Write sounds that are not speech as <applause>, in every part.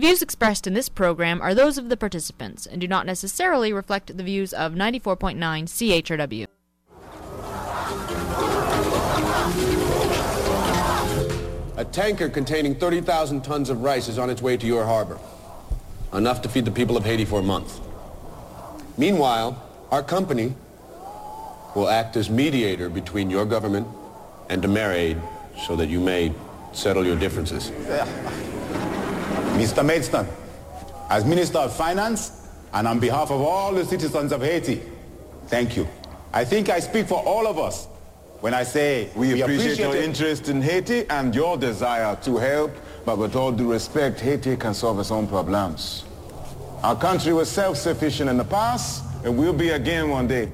The views expressed in this program are those of the participants and do not necessarily reflect the views of 94.9 CHRW. A tanker containing 30,000 tons of rice is on its way to your harbor. Enough to feed the people of Haiti for a month. Meanwhile, our company will act as mediator between your government and Demerade so that you may settle your differences. <laughs> Mr. Maidstone, as Minister of Finance and on behalf of all the citizens of Haiti, thank you. I think I speak for all of us when I say We, we appreciate your it. interest in Haiti and your desire to help, but with all due respect, Haiti can solve its own problems. Our country was self-sufficient in the past, and will be again one day.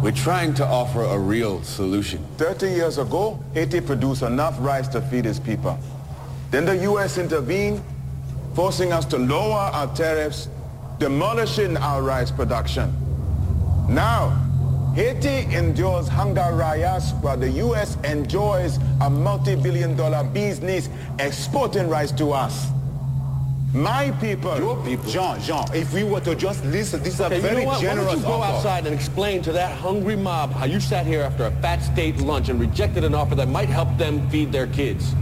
We're trying to offer a real solution. 30 years ago, Haiti produced enough rice to feed its people. Then the U.S. intervened, forcing us to lower our tariffs, demolishing our rice production. Now, Haiti endures hunger riots while the U.S. enjoys a multi-billion dollar business exporting rice to us. My people. Your people. Jean, Jean, if we were to just listen, this is a Okay, very you know what? Why generous don't you go offer. outside and explain to that hungry mob how you sat here after a fat state lunch and rejected an offer that might help them feed their kids?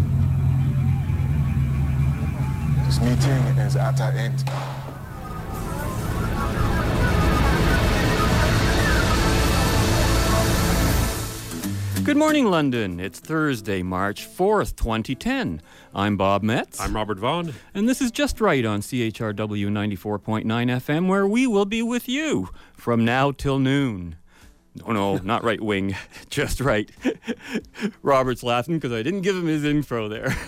This meeting is at an end. Good morning, London. It's Thursday, March 4th, 2010. I'm Bob Metz. I'm Robert Vaughn. And this is Just Right on CHRW 94.9 FM, where we will be with you from now till noon. No, no, not right wing, <laughs> just right. <laughs> Robert's laughing because I didn't give him his info there. <laughs>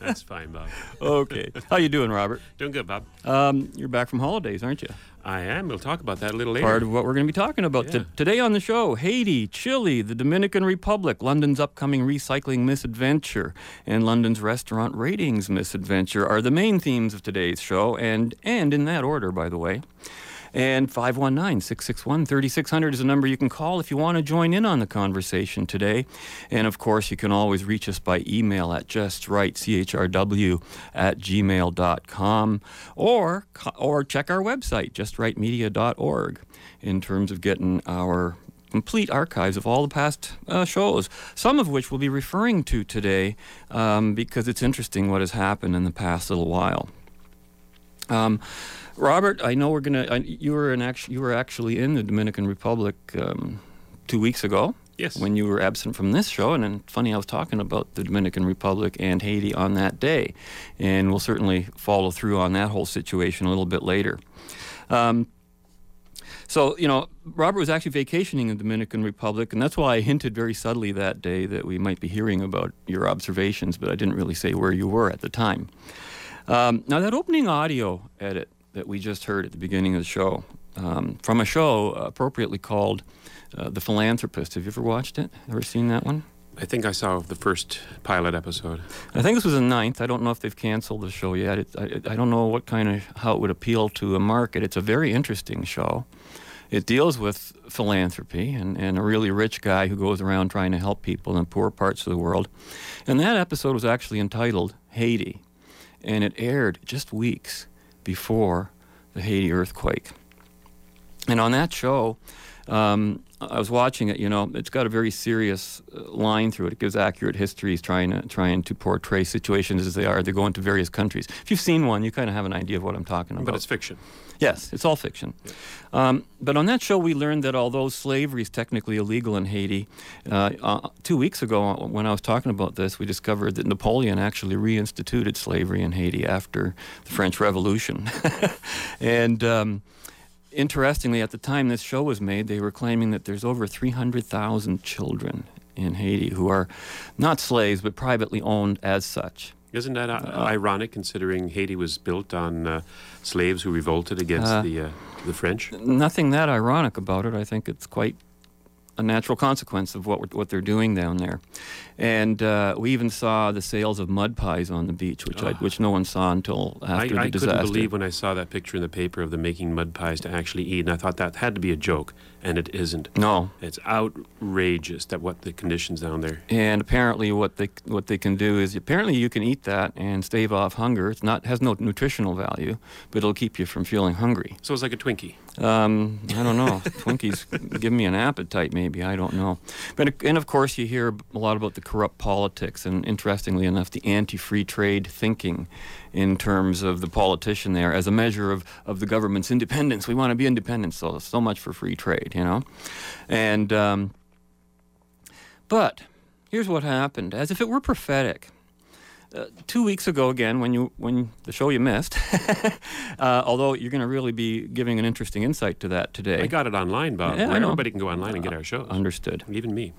That's fine, Bob. okay. How you doing, Robert? Doing good, Bob. Um, you're back from holidays, aren't you? I am. We'll talk about that a little later. Part of what we're going to be talking about Yeah. t- today on the show Haiti, Chile, the Dominican Republic, London's upcoming recycling misadventure, and London's restaurant ratings misadventure are the main themes of today's show, and, and in that order, by the way. And 519 661 3600 is a number you can call if you want to join in on the conversation today. And of course, you can always reach us by email at justrightchrw at gmail.com or, or check our website, justrightmedia.org, in terms of getting our complete archives of all the past uh, shows, some of which we'll be referring to today um, because it's interesting what has happened in the past little while. Um, Robert, I know we're gonna. I, you were in actually, you were actually in the Dominican Republic um, two weeks ago. Yes. When you were absent from this show, and then funny, I was talking about the Dominican Republic and Haiti on that day, and we'll certainly follow through on that whole situation a little bit later. Um, so, you know, Robert was actually vacationing in the Dominican Republic, and that's why I hinted very subtly that day that we might be hearing about your observations, but I didn't really say where you were at the time. Um, now, that opening audio edit that we just heard at the beginning of the show, um, from a show appropriately called uh, The Philanthropist. Have you ever watched it? Ever seen that one? I think I saw the first pilot episode. I think this was the ninth. I don't know if they've canceled the show yet. It, I, I don't know what kind of how it would appeal to a market. It's a very interesting show. It deals with philanthropy and, and a really rich guy who goes around trying to help people in poor parts of the world. And that episode was actually entitled Haiti, and it aired just weeks before the Haiti earthquake. And on that show, um, I was watching it. You know, it's got a very serious uh, line through it. It gives accurate histories, trying to trying to portray situations as they are. They go into various countries. If you've seen one, you kind of have an idea of what I'm talking about. But it's fiction. Yes, it's all fiction. Um, but on that show, we learned that although slavery is technically illegal in Haiti, uh, uh, two weeks ago, uh, when I was talking about this, we discovered that Napoleon actually reinstituted slavery in Haiti after the French Revolution. <laughs> and um, interestingly, at the time this show was made, they were claiming that there's over 300,000 children in Haiti who are not slaves, but privately owned as such. Isn't that uh, ironic considering Haiti was built on uh, slaves who revolted against Uh, the uh, the French? nothing that ironic about it. I think it's quite a natural consequence of what what they're doing down there. And uh, we even saw the sales of mud pies on the beach, which I, which no one saw until after I, the I disaster. couldn't believe when I saw that picture in the paper of them making mud pies to actually eat, and I thought that had to be a joke, and it isn't. no, It's outrageous that what the conditions down there. and apparently what they what they can do is apparently you can eat that and stave off hunger. It's not has no nutritional value, but it'll keep you from feeling hungry. So it's like a Twinkie. Um, I don't know. <laughs> Twinkies give me an appetite, maybe. I don't know. But and of course, you hear a lot about the corrupt politics, and interestingly enough, the anti-free trade thinking, in terms of the politician there, as a measure of, of the government's independence. We want to be independent, so so much for free trade, you know. And um, but here's what happened, as if it were prophetic uh, two weeks ago again when you when the show you missed <laughs> uh, although you're going to really be giving an interesting insight to that today I got it online, Bob. Yeah, I know. everybody can go online and get our shows. understood Even me.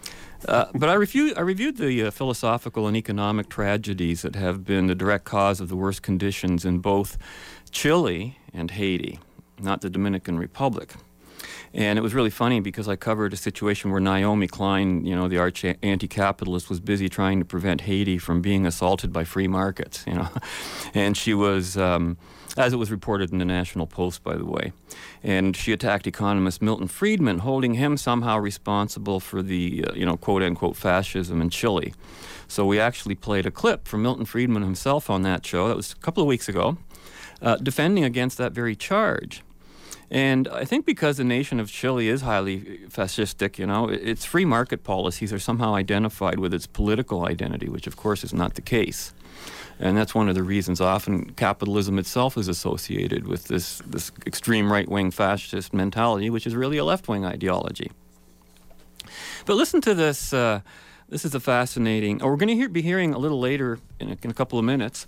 uh, but I, reviewed, I reviewed the uh, philosophical and economic tragedies that have been the direct cause of the worst conditions in both Chile and Haiti, not the Dominican Republic. And it was really funny because I covered a situation where Naomi Klein, you know, the arch anti-capitalist, was busy trying to prevent Haiti from being assaulted by free markets, you know. <laughs> And she was, um, as it was reported in the National Post, by the way. And she attacked economist Milton Friedman, holding him somehow responsible for the, uh, you know, quote-unquote fascism in Chile. So we actually played a clip from Milton Friedman himself on that show. That was a couple of weeks ago, uh, defending against that very charge. And I think because the nation of Chile is highly fascistic, you know, its free market policies are somehow identified with its political identity, which of course is not the case. And that's one of the reasons often capitalism itself is associated with this, this extreme right wing fascist mentality, which is really a left wing ideology. But listen to this. Uh, this is a fascinating. Oh, we're going to hear, be hearing a little later in a, in a couple of minutes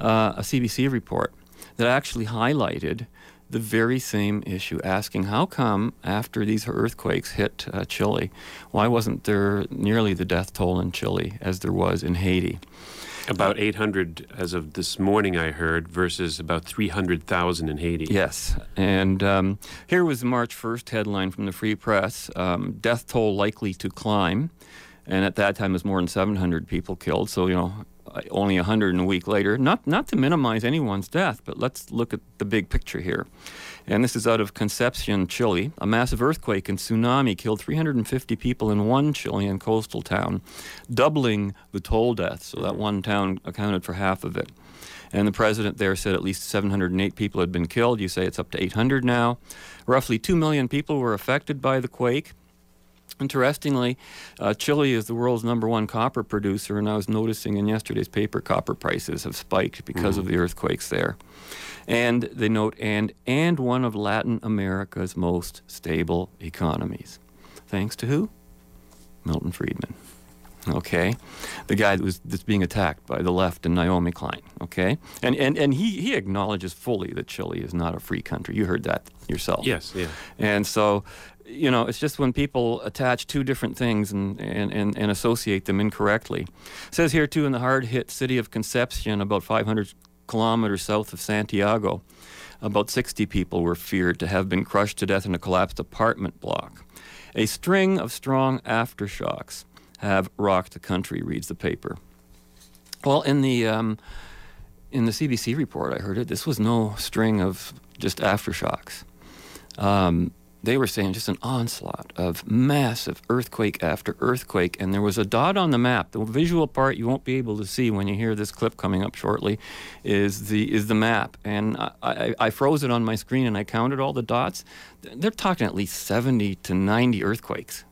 uh, a CBC report that actually highlighted the very same issue, asking how come after these earthquakes hit uh, Chile, why wasn't there nearly the death toll in Chile as there was in Haiti? About 800 as of this morning, I heard, versus about 300,000 in Haiti. Yes, and um, here was the March 1st headline from the Free Press um, Death toll likely to climb. And at that time, it was more than 700 people killed. So, you know, only 100 and a week later. Not, not to minimize anyone's death, but let's look at the big picture here. And this is out of Concepcion, Chile. A massive earthquake and tsunami killed 350 people in one Chilean coastal town, doubling the toll deaths. So that one town accounted for half of it. And the president there said at least 708 people had been killed. You say it's up to 800 now. Roughly 2 million people were affected by the quake. Interestingly, uh, Chile is the world's number one copper producer, and I was noticing in yesterday's paper copper prices have spiked because of the earthquakes there. And they note, and, and one of Latin America's most stable economies. Thanks to who? Milton Friedman. Okay, the guy that was that's being attacked by the left and Naomi Klein. Okay, and and and he he acknowledges fully that Chile is not a free country. You heard that yourself. Yes, yeah. And so, you know, it's just when people attach two different things and, and, and, and associate them incorrectly. It says here, too, in the hard hit city of Concepcion, about 500 kilometers south of Santiago, about 60 people were feared to have been crushed to death in a collapsed apartment block. A string of strong aftershocks have rocked the country, reads the paper. Well, in the um, in the CBC report, I heard it. This was no string of just aftershocks. Um, they were saying just an onslaught of massive earthquake after earthquake, and there was a dot on the map. The visual part you won't be able to see when you hear this clip coming up shortly, is the is the map. And I, I, I froze it on my screen and I counted all the dots. They're talking at least seventy to ninety earthquakes.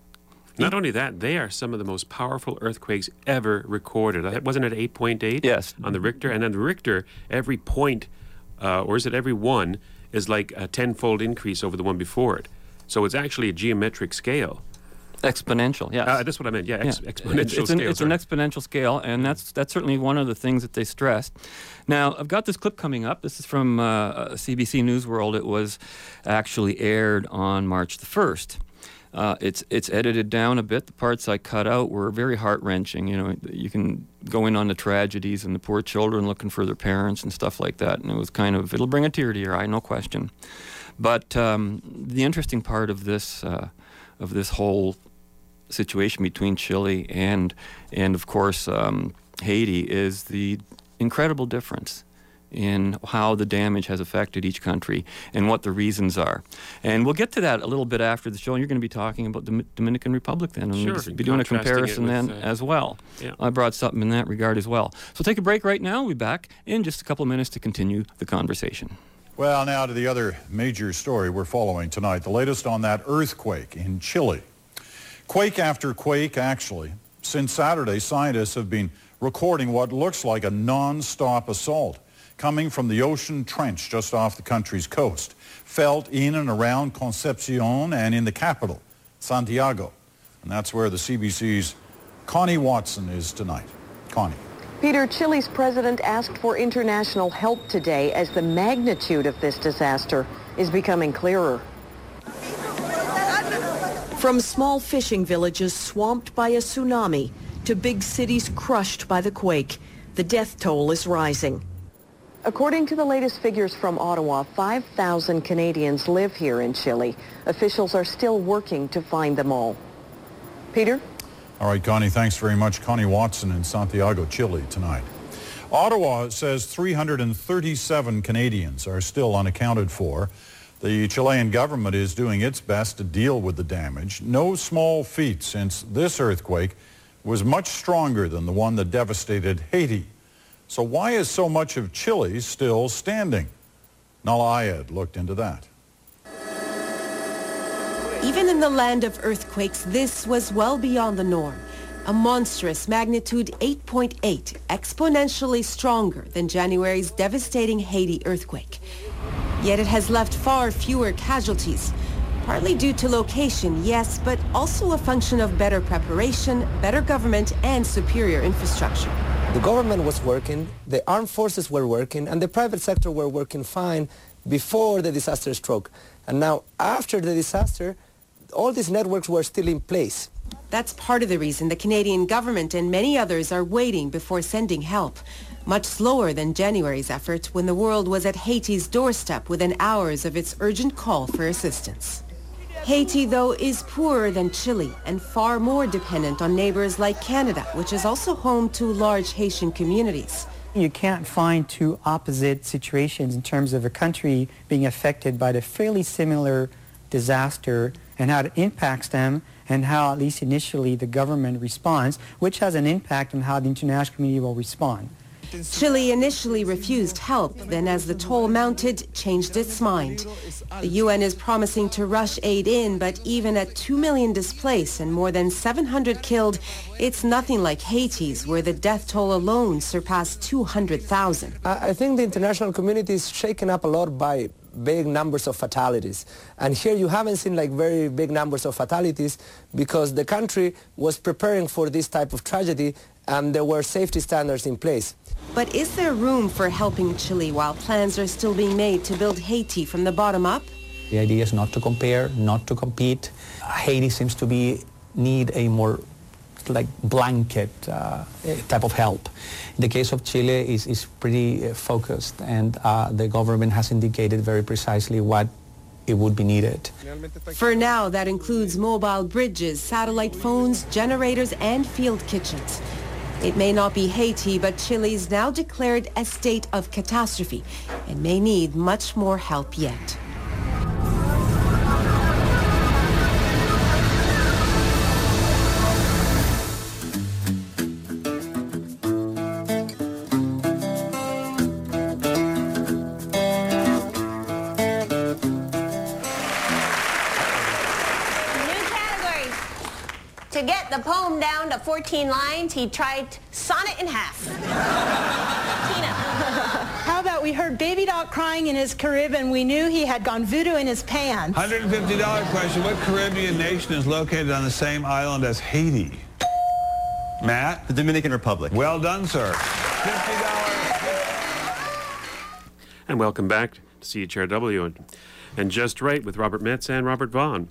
Not only that, they are some of the most powerful earthquakes ever recorded. Wasn't it 8.8? Yes. On the Richter? And then the Richter, every point, uh, or is it every one, is like a tenfold increase over the one before it. So it's actually a geometric scale. Exponential, yes. Uh, that's what I meant. Yeah, ex- Yeah. exponential It's, it's an, scale. it's an exponential scale, and that's that's certainly one of the things that they stressed. Now, I've got this clip coming up. This is from uh, CBC News World. It was actually aired on March the first. Uh, it's it's edited down a bit. The parts I cut out were very heart wrenching. You know, you can go in on the tragedies and the poor children looking for their parents and stuff like that. And it was kind of it'll bring a tear to your eye, no question. But um, the interesting part of this uh, of this whole situation between Chile and, and of course, um, Haiti is the incredible difference in how the damage has affected each country and what the reasons are. And we'll get to that a little bit after the show. And you're going to be talking about the Dominican Republic then. And sure, we'll be doing a comparison with, then uh, as well. yeah. I brought something in that regard as well. So take a break right now. We'll be back in just a couple of minutes to continue the conversation. Well, now to the other major story we're following tonight, the latest on that earthquake in Chile. Quake after quake, actually. Since Saturday, scientists have been recording what looks like a non-stop assault coming from the ocean trench just off the country's coast, felt in and around Concepcion and in the capital, Santiago. And that's where the CBC's Connie Watson is tonight. Connie. Peter, Chile's president asked for international help today as the magnitude of this disaster is becoming clearer. From small fishing villages swamped by a tsunami to big cities crushed by the quake, the death toll is rising. According to the latest figures from Ottawa, 5,000 Canadians live here in Chile. Officials are still working to find them all. Peter? All right, Connie, thanks very much. Connie Watson in Santiago, Chile tonight. Ottawa says 337 Canadians are still unaccounted for. The Chilean government is doing its best to deal with the damage. No small feat since this earthquake was much stronger than the one that devastated Haiti. So why is so much of Chile still standing? Nahlah Ayed looked into that. Even in the land of earthquakes, this was well beyond the norm. A monstrous magnitude 8.8, exponentially stronger than January's devastating Haiti earthquake. Yet it has left far fewer casualties, partly due to location, yes, but also a function of better preparation, better government, and superior infrastructure. The government was working, the armed forces were working, and the private sector were working fine before the disaster struck. And now, after the disaster, all these networks were still in place. That's part of the reason the Canadian government and many others are waiting before sending help. Much slower than January's effort when the world was at Haiti's doorstep within hours of its urgent call for assistance. Haiti, though, is poorer than Chile and far more dependent on neighbors like Canada, which is also home to large Haitian communities. You can't find two opposite situations in terms of a country being affected by the fairly similar disaster and how it impacts them and how, at least initially, the government responds, which has an impact on how the international community will respond. Chile initially refused help, then as the toll mounted, changed its mind. The UN is promising to rush aid in, but even at 2 million displaced and more than 700 killed, it's nothing like Haiti's, where the death toll alone surpassed 200,000. I I think the international community is shaken up a lot by big numbers of fatalities. And here you haven't seen like very big numbers of fatalities because the country was preparing for this type of tragedy and there were safety standards in place. But is there room for helping Chile while plans are still being made to build Haiti from the bottom up? The idea is not to compare, not to compete. Haiti seems to be need a more like blanket uh, type of help. In the case of Chile, is is pretty uh, focused, and uh, the government has indicated very precisely what it would be needed. For now, that includes mobile bridges, satellite phones, generators, and field kitchens. It may not be Haiti, but Chile's now declared a state of catastrophe and may need much more help yet. Down to 14 lines, he tried sonnet in half. <laughs> Tina. <laughs> How about we heard Baby Doc crying in his Carib and we knew he had gone voodoo in his pants? $150 question. What Caribbean nation is located on the same island as Haiti? Matt? The Dominican Republic. Well done, sir. And welcome back to CHRW and, and Just Right with Robert Metz and Robert Vaughn.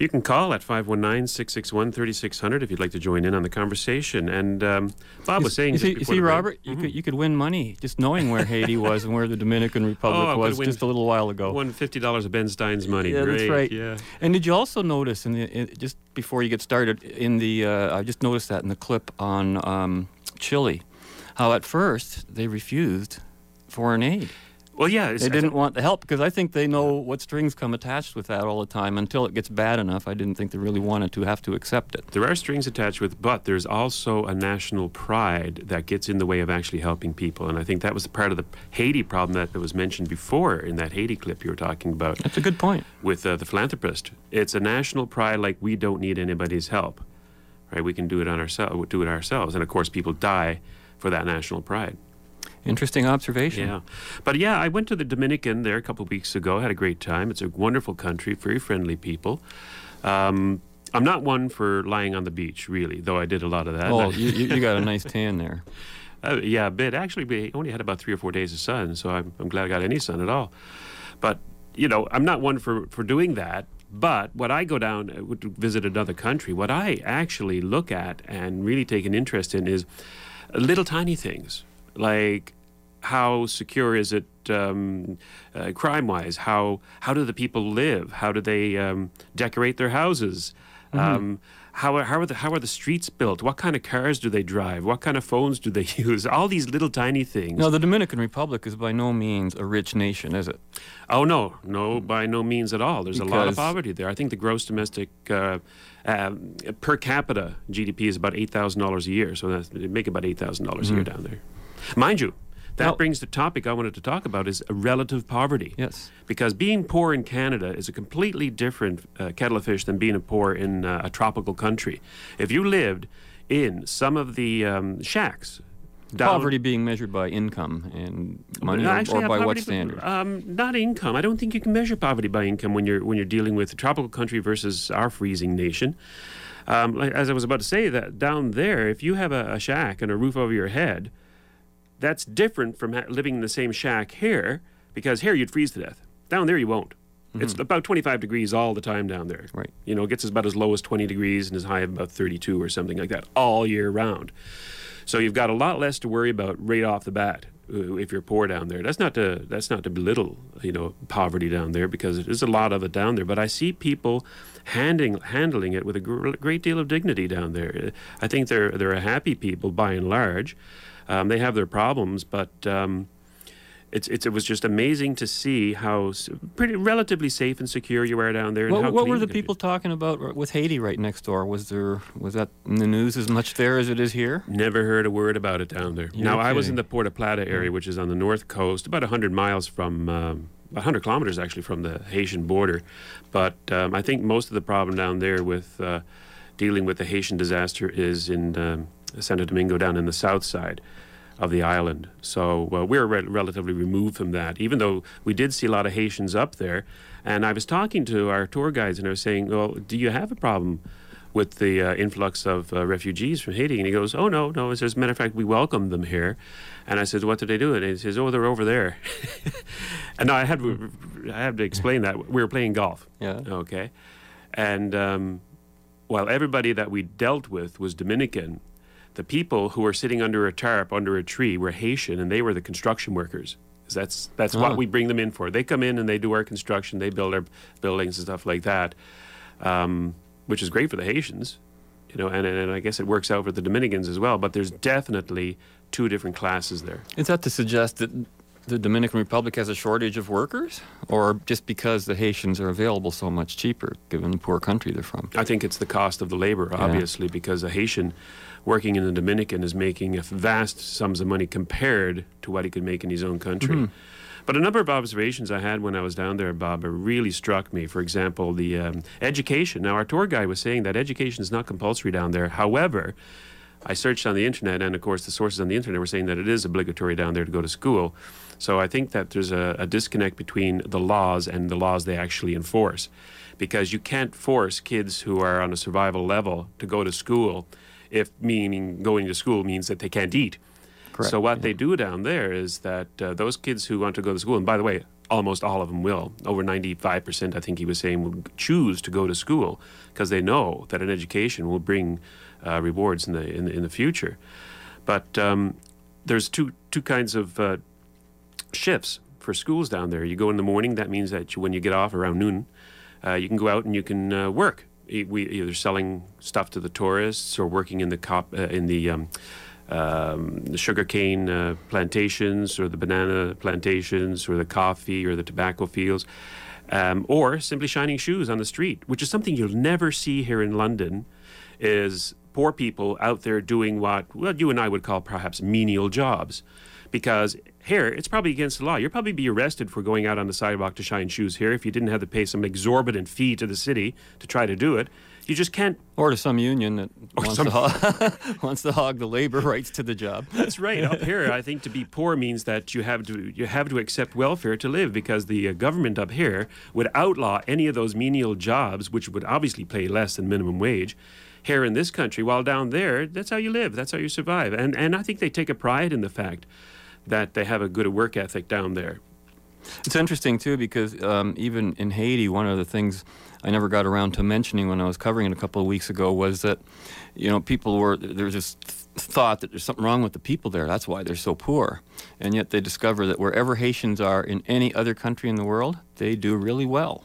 You can call at 519-661-3600 if you'd like to join in on the conversation. And um, Bob was saying... You see, you before see the break- Robert, you, could, you could win money just knowing where Haiti <laughs> was and where the Dominican Republic Oh, was just a little while ago. Won $50 of Ben Stein's money. Yeah, Great. that's right. Yeah. And did you also notice in the in, just before you get started in the uh, I just noticed that in the clip on um, Chile, how at first they refused foreign aid. Well, yeah, it's- they didn't want the help because I think they know what strings come attached with that all the time. Until it gets bad enough, I didn't think they really wanted to have to accept it. There are strings attached with, but there's also a national pride that gets in the way of actually helping people. And I think that was part of the Haiti problem that was mentioned before in that Haiti clip you were talking about. That's a good point. With uh, the philanthropist, it's a national pride like we don't need anybody's help, right? We can do it on ourselves, do it ourselves, and of course people die for that national pride. Interesting observation. Yeah. But yeah, I went to the Dominican there a couple of weeks ago, had a great time. It's a wonderful country, very friendly people. Um, I'm not one for lying on the beach, really, though I did a lot of that. <laughs> Oh, you, you got a nice tan there. Uh, yeah, a bit. Actually, we only had about three or four days of sun, so I'm, I'm glad I got any sun at all. But, you know, I'm not one for, for doing that. But what I go down uh, to visit another country, what I actually look at and really take an interest in is little tiny things like how secure is it um, uh, crime-wise? How how do the people live? How do they um, decorate their houses? Mhm. Um, how are, how are the how are the streets built? What kind of cars do they drive? What kind of phones do they <laughs> use? All these little tiny things. No, the Dominican Republic is by no means a rich nation, is it? Oh no, no, by no means at all. There's a lot of poverty there. I think the gross domestic uh, um, per capita GDP is about eight thousand dollars a year. So that's they make about eight thousand dollars a year Mhm. down there. Mind you, that Now- brings the topic I wanted to talk about is relative poverty. Yes. Because being poor in Canada is a completely different uh, kettle of fish than being poor in uh, a tropical country. If you lived in some of the um, shacks. down- Poverty being measured by income and money, no, or- actually, or by what standard? Um, not income. I don't think you can measure poverty by income when you're when you're dealing with a tropical country versus our freezing nation. Um, like, as I was about to say, that down there, if you have a, a shack and a roof over your head, that's different from ha- living in the same shack here, because here you'd freeze to death. Down there, you won't. It's Mhm. about 25 degrees all the time down there. Right. You know, it gets about as low as 20 degrees and as high as about 32 or something like that all year round. So you've got a lot less to worry about right off the bat uh, if you're poor down there. That's not to that's not to belittle you know poverty down there because there's a lot of it down there. But I see people handling handling it with a gr- great deal of dignity down there. I think they're they're a happy people by and large. Um, they have their problems, but. Um, it's, it's, it was just amazing to see how pretty relatively safe and secure you are down there. And What, how what were the people talking about with Haiti right next door? Was there was that in the news as much there as it is here? Never heard a word about it down there. You're now, I was in the Puerto Plata area, which is on the north coast, about 100 miles from, um, 100 kilometers actually from the Haitian border. But um, I think most of the problem down there with uh, dealing with the Haitian disaster is in um, Santo Domingo, down in the south side of the island. So uh, we're re- relatively removed from that, even though we did see a lot of Haitians up there. And I was talking to our tour guides, and I was saying, "Well, do you have a problem with the uh, influx of uh, refugees from Haiti?" And he goes, "Oh no, no." "As a matter of fact, we welcome them here." And I said, "What did they do?" And he says, "Oh, they're over there." <laughs> and I had to, I had to explain that we were playing golf. Yeah. Okay. And um, while everybody that we dealt with was Dominican, the people who were sitting under a tarp under a tree were Haitian, and they were the construction workers. That's that's Ah. what we bring them in for. They come in and they do our construction. They build our buildings and stuff like that, um, which is great for the Haitians, you know. And, and I guess it works out for the Dominicans as well. But there's definitely two different classes there. Is that to suggest that the Dominican Republic has a shortage of workers, or just because the Haitians are available so much cheaper, given the poor country they're from? I think it's the cost of the labor, Yeah. obviously, because a Haitian working in the Dominican is making vast sums of money compared to what he could make in his own country. Mhm. But a number of observations I had when I was down there, Bob, really struck me. For example, the um, education. Now, our tour guide was saying that education is not compulsory down there. However, I searched on the internet, and of course, the sources on the internet were saying that it is obligatory down there to go to school. So I think that there's a, a disconnect between the laws and the laws they actually enforce. Because you can't force kids who are on a survival level to go to school if meaning going to school means that they can't eat. Correct, So what they do down there is that uh, those kids who want to go to school, and by the way, almost all of them will. Over 95%, I think he was saying, will choose to go to school because they know that an education will bring uh, rewards in the, in the in the future. But um, there's two two kinds of uh, shifts for schools down there. You go in the morning. That means that you, when you get off around noon, uh, you can go out and you can uh, work. We either selling stuff to the tourists or working in the cop uh, in the um, um, the sugarcane uh, plantations or the banana plantations or the coffee or the tobacco fields, um, or simply shining shoes on the street, which is something you'll never see here in London. Is poor people out there doing what well you and I would call perhaps menial jobs, because here it's probably against the law. You'll probably be arrested for going out on the sidewalk to shine shoes here if you didn't have to pay some exorbitant fee to the city to try to do it. You just can't. Or to some union that <laughs> wants, some- to hog, <laughs> wants to hog the labor rights to the job. That's right. Up here, I think to be poor means that you have to you have to accept welfare to live because the uh, government up here would outlaw any of those menial jobs, which would obviously pay less than minimum wage. Here in this country, while down there, that's how you live. That's how you survive. And and I think they take a pride in the fact that they have a good work ethic down there. It's interesting too because um, even in Haiti, one of the things I never got around to mentioning when I was covering it a couple of weeks ago was that, you know, people were there's this thought that there's something wrong with the people there. That's why they're so poor, and yet they discover that wherever Haitians are in any other country in the world, they do really well.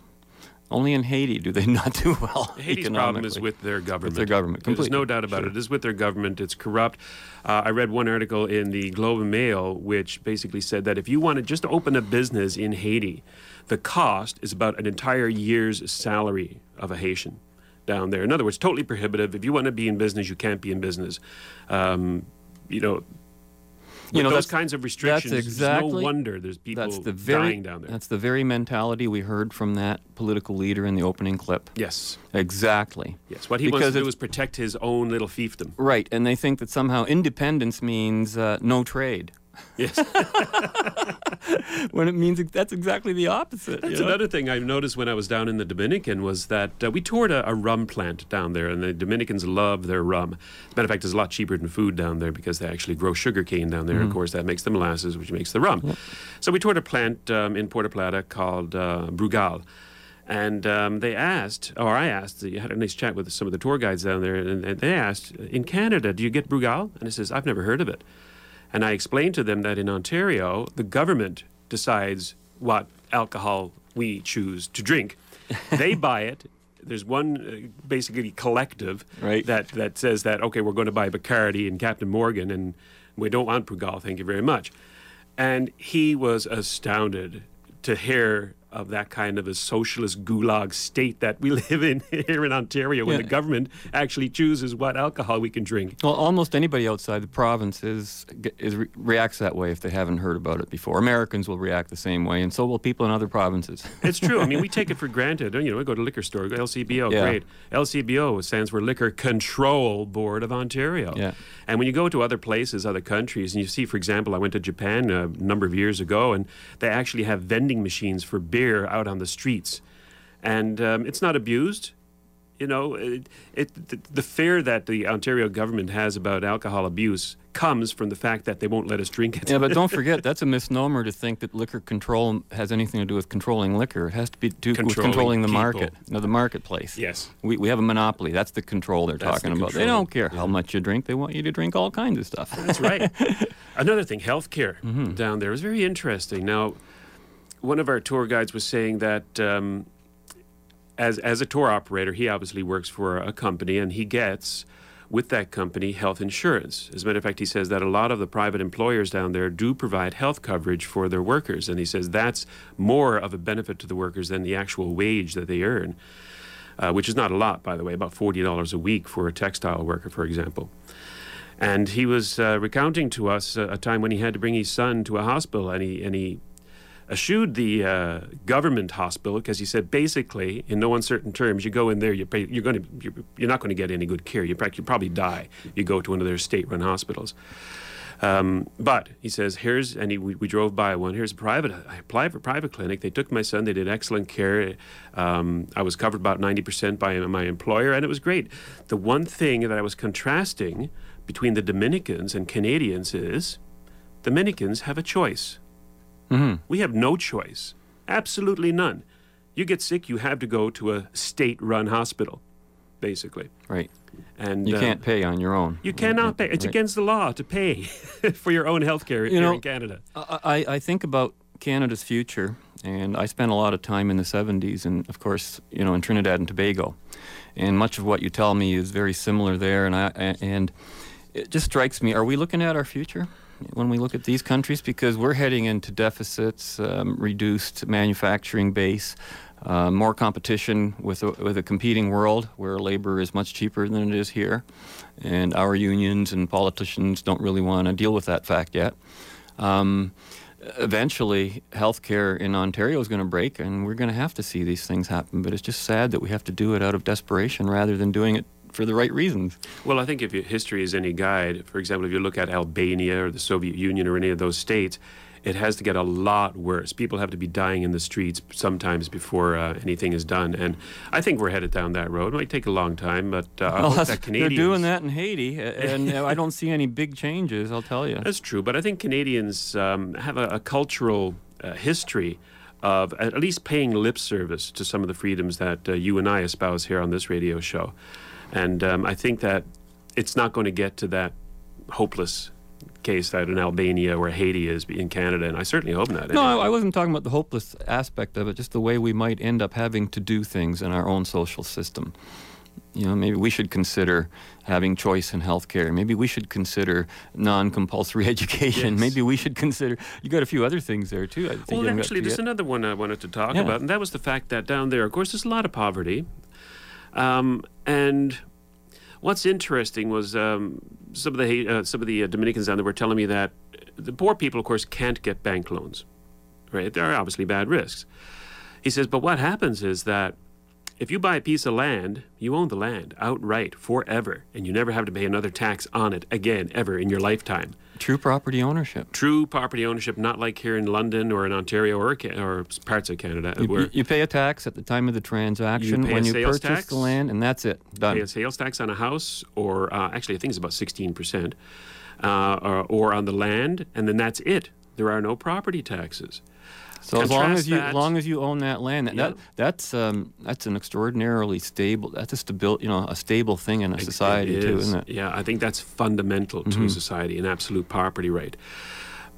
Only in Haiti do they <laughs> not do well. Haiti's problem is with their government. their government, There's no doubt about Sure. it. It is with their government. It's corrupt. Uh, I read one article in the Globe and Mail which basically said that if you want to just open a business in Haiti, the cost is about an entire year's salary of a Haitian down there. In other words, totally prohibitive. If you want to be in business, you can't be in business. Um, you know. You know, those that's- kinds of restrictions. That's exactly. No wonder there's people that's the very, dying down there. That's the very mentality we heard from that political leader in the opening clip. Yes. Exactly. Yes. What he wants to do is protect his own little fiefdom. Right, and they think that somehow independence means uh, no trade. Yes. <laughs> when it means that's exactly the opposite. That's you know? another thing I noticed when I was down in the Dominican was that uh, we toured a, a rum plant down there, and the Dominicans love their rum. As a matter of fact, it's a lot cheaper than food down there because they actually grow sugar cane down there. Of Mhm. course, that makes the molasses, which makes the rum. So we toured a plant um, in Puerto Plata called uh, Brugal. And um, they asked, or I asked, you had a nice chat with some of the tour guides down there, and, and they asked, in Canada, do you get Brugal? And I says, I've never heard of it. And I explained to them that in Ontario, the government decides what alcohol we choose to drink. they <laughs> buy it. There's one uh, basically collective Right. that, that says that, okay, we're going to buy Bacardi and Captain Morgan, and we don't want Brugal, thank you very much. And he was astounded to hear of that kind of a socialist gulag state that we <laughs> live in here in Ontario, when Yeah. the government actually chooses what alcohol we can drink. Well, almost anybody outside the province is, is re- reacts that way if they haven't heard about it before. Americans will react the same way, and so will people in other provinces. <laughs> It's true. I mean, we take it for granted. You know, we go to liquor store, LCBO, Yeah. great. LCBO stands for Liquor Control Board of Ontario. Yeah. And when you go to other places, other countries, and you see, for example, I went to Japan a number of years ago, and they actually have vending machines for beer out on the streets, and um, it's not abused. You know, it, it, the, the fear that the Ontario government has about alcohol abuse comes from the fact that they won't let us drink it. yeah, but don't forget <laughs> that's a misnomer to think that liquor control has anything to do with controlling liquor. It has to be do with Controlling controlling the people. market, no, the marketplace. Yes. We, we have a monopoly. That's the control they're That's talking the about. They don't care how much you drink. They want you to drink all kinds of stuff. That's right. <laughs> Another thing, healthcare Mm-hmm. down there is very interesting. Now, one of our tour guides was saying that um, as as a tour operator, he obviously works for a company, and he gets with that company health insurance. As a matter of fact, he says that a lot of the private employers down there do provide health coverage for their workers, and he says that's more of a benefit to the workers than the actual wage that they earn. Uh, which is not a lot, by the way, about $40 a week for a textile worker, for example. And he was uh, recounting to us a, a time when he had to bring his son to a hospital, and he and he eschewed the uh, government hospital because he said basically, in no uncertain terms, you go in there, you pay, you're going to you're, you're not going to get any good care. You probably die. You go to one of their state-run hospitals. Um, but he says, here's, and he, we, we drove by one. Here's a private, I applied for private clinic. They took my son. They did excellent care. Um, I was covered about 90% by my employer, and it was great. The one thing that I was contrasting between the Dominicans and Canadians is Dominicans have a choice. Mm-hmm. We have no choice. Absolutely none. You get sick, you have to go to a state-run hospital, basically. Right. And you uh, can't pay on your own. You cannot pay. It's Right. against the law to pay <laughs> for your own health care here know, in Canada. I, I think about Canada's future, and I spent a lot of time in the 70s, and of course, you know, in Trinidad and Tobago, and much of what you tell me is very similar there, and I and it just strikes me: Are we looking at our future? When we look at these countries, because we're heading into deficits, um, reduced manufacturing base, uh, more competition with a, with a competing world where labor is much cheaper than it is here, and our unions and politicians don't really want to deal with that fact yet. Um, eventually, healthcare in Ontario is going to break, and we're going to have to see these things happen. But it's just sad that we have to do it out of desperation rather than doing it for the right reasons. Well, I think if history is any guide, for example, if you look at Albania or the Soviet Union or any of those states, it has to get a lot worse. People have to be dying in the streets sometimes before uh, anything is done. And I think we're headed down that road. It might take a long time, but uh, Well, hope that's- that <laughs> they're doing that in Haiti, and uh, I don't see any big changes. I'll tell you. That's true, but I think Canadians um, have a, a cultural uh, history of at least paying lip service to some of the freedoms that uh, you and I espouse here on this radio show. And um, I think that it's not going to get to that hopeless case that in Albania or Haiti is in Canada, and I certainly hope not. No, I, I wasn't talking about the hopeless aspect of it, just the way we might end up having to do things in our own social system. You know, maybe we should consider having choice in healthcare. Maybe we should consider non-compulsory <laughs> education. Yes. Maybe we should consider. You got a few other things there too. I think Well, actually, there's yet. another one I wanted to talk Yeah. about, and that was the fact that down there, of course, there's a lot of poverty. Um, and what's interesting was um, some of the uh, some of the uh, Dominicans down there were telling me that the poor people, of course, can't get bank loans. Right? There are obviously bad risks. He says, but what happens is that if you buy a piece of land, you own the land outright forever, and you never have to pay another tax on it again, ever in your lifetime. True property ownership. True property ownership, not like here in London or in Ontario or, or parts of Canada. You, where you- you pay a tax at the time of the transaction a when you purchase tax, the land, and that's it. Done. pay a sales tax on a house, or uh, actually, I think it's about 16%, uh, or, or on the land, and then that's it. There are no property taxes. So as long as you that- as long as you own that land, that, Yeah. that that's um, that's an extraordinarily stable. That's a stabil, you know, a stable thing in a society too, is. isn't it? Yeah, I think that's fundamental to a Mhm. society, an absolute property right.